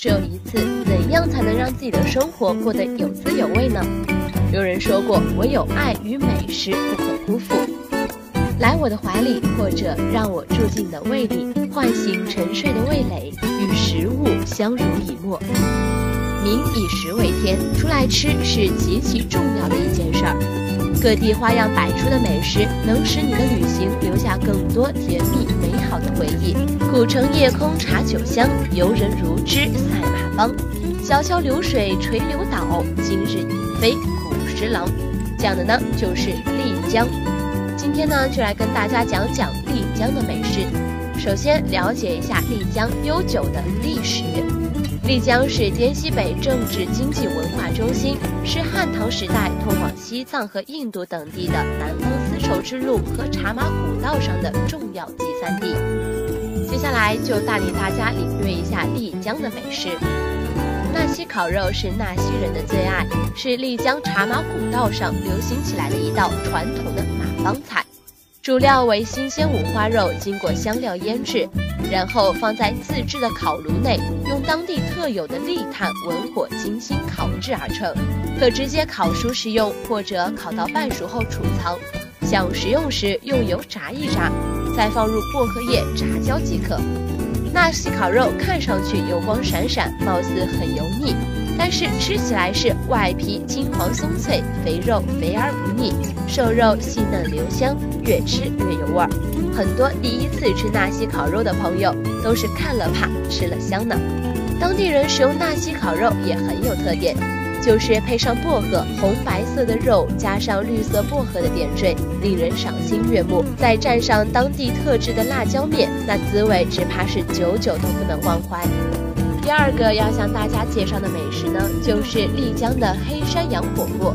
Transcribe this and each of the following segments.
只有一次，怎样才能让自己的生活过得有滋有味呢？有人说过，唯有爱与美食不可辜负。来我的怀里，或者让我住进你的胃里，唤醒沉睡的味蕾，与食物相濡以沫。民以食为天，出来吃是极其重要的一件事儿。各地花样百出的美食，能使你的旅行留下更多甜蜜美好的回忆。古城夜空茶酒香，游人如织赛马帮。小桥流水垂柳倒，今日已非古时郎。讲的呢就是丽江。今天呢，就来跟大家讲讲丽江的美食。首先了解一下丽江悠久的历史。丽江是滇西北政治经济文化中心，是汉唐时代通往西藏和印度等地的南方丝绸之路和茶马古道上的重要集散地。接下来就带领大家领略一下丽江的美食。纳西烤肉是纳西人的最爱，是丽江茶马古道上流行起来的一道传统的马帮菜。主料为新鲜五花肉，经过香料腌制，然后放在自制的烤炉内，用当地特有的立炭文火精心烤制而成。可直接烤熟食用，或者烤到半熟后储藏。想食用时，用油炸一炸，再放入薄荷叶炸焦即可。纳西烤肉看上去油光闪闪，貌似很油腻，但是吃起来是外皮金黄松脆，肥肉肥而不腻，瘦肉细嫩留香，越吃越有味儿。很多第一次吃纳西烤肉的朋友都是看了怕，吃了香呢。当地人使用纳西烤肉也很有特点。就是配上薄荷，红白色的肉加上绿色薄荷的点缀，令人赏心悦目。再蘸上当地特制的辣椒面，那滋味只怕是久久都不能忘怀。第二个要向大家介绍的美食呢，就是丽江的黑山羊火锅。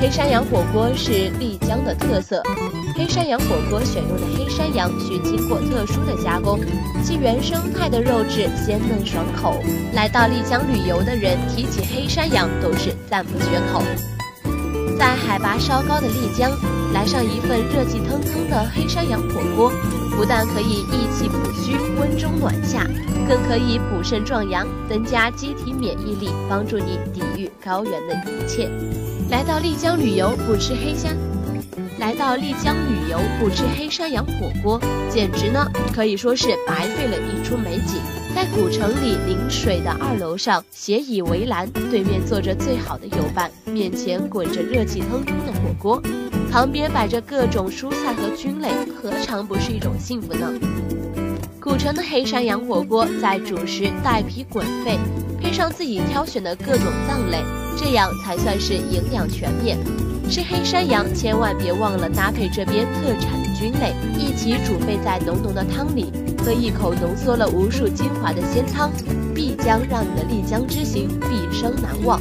黑山羊火锅是丽江的特色。黑山羊火锅选用的黑山羊需经过特殊的加工，其原生态的肉质鲜嫩爽口。来到丽江旅游的人提起黑山羊都是赞不绝口。在海拔稍高的丽江，来上一份热气腾腾的黑山羊火锅，不但可以益气补虚、温中暖下，更可以补肾壮阳、增加机体免疫力，帮助你抵御高原的一切。来到丽江旅游不吃黑虾，来到丽江旅游不吃黑山羊火锅，简直呢可以说是白费了一出美景。在古城里临水的二楼上，斜倚围栏，对面坐着最好的友伴，面前滚着热气腾腾的火锅，旁边摆着各种蔬菜和菌类，何尝不是一种幸福呢？古城的黑山羊火锅，在主食带皮滚沸，配上自己挑选的各种脏类。这样才算是营养全面。吃黑山羊千万别忘了搭配这边特产的菌类，一起煮沸在浓浓的汤里，喝一口浓缩了无数精华的鲜汤，必将让你的丽江之行毕生难忘。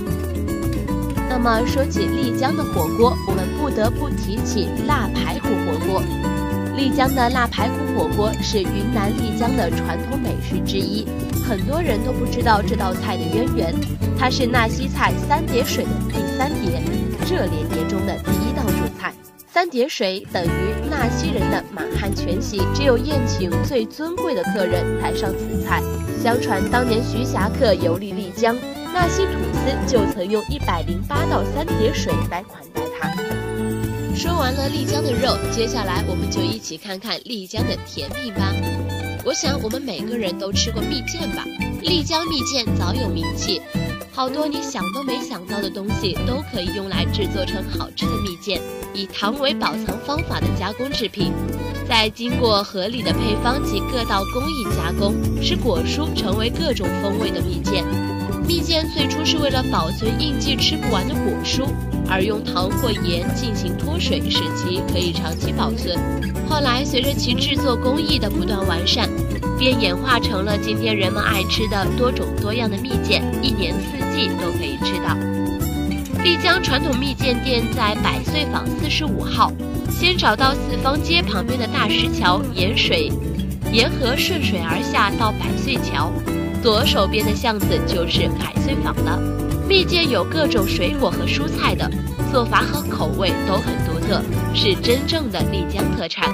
那么说起丽江的火锅，我们不得不提起腊排骨火锅。丽江的腊排骨火锅是云南丽江的传统美食之一，很多人都不知道这道菜的渊源。它是纳西菜三叠水的第三叠，热连叠中的第一道主菜。三叠水等于纳西人的满汉全席，只有宴请最尊贵的客人才上此菜。相传当年徐霞客游历丽江，纳西土司就曾用一百零八道三叠水来款待他。说完了丽江的肉，接下来我们就一起看看丽江的甜品吧。我想我们每个人都吃过蜜饯吧？丽江蜜饯早有名气，好多你想都没想到的东西都可以用来制作成好吃的蜜饯。以糖为保藏方法的加工制品，再经过合理的配方及各道工艺加工，使果蔬成为各种风味的蜜饯。蜜饯最初是为了保存应季吃不完的果蔬。而用糖或盐进行脱水，使其可以长期保存。后来，随着其制作工艺的不断完善，便演化成了今天人们爱吃的多种多样的蜜饯，一年四季都可以吃到。丽江传统蜜饯店在百岁坊四十五号，先找到四方街旁边的大石桥，沿水沿河顺水而下到百岁桥，左手边的巷子就是百岁坊了。蜜饯有各种水果和蔬菜的，做法和口味都很独特，是真正的丽江特产。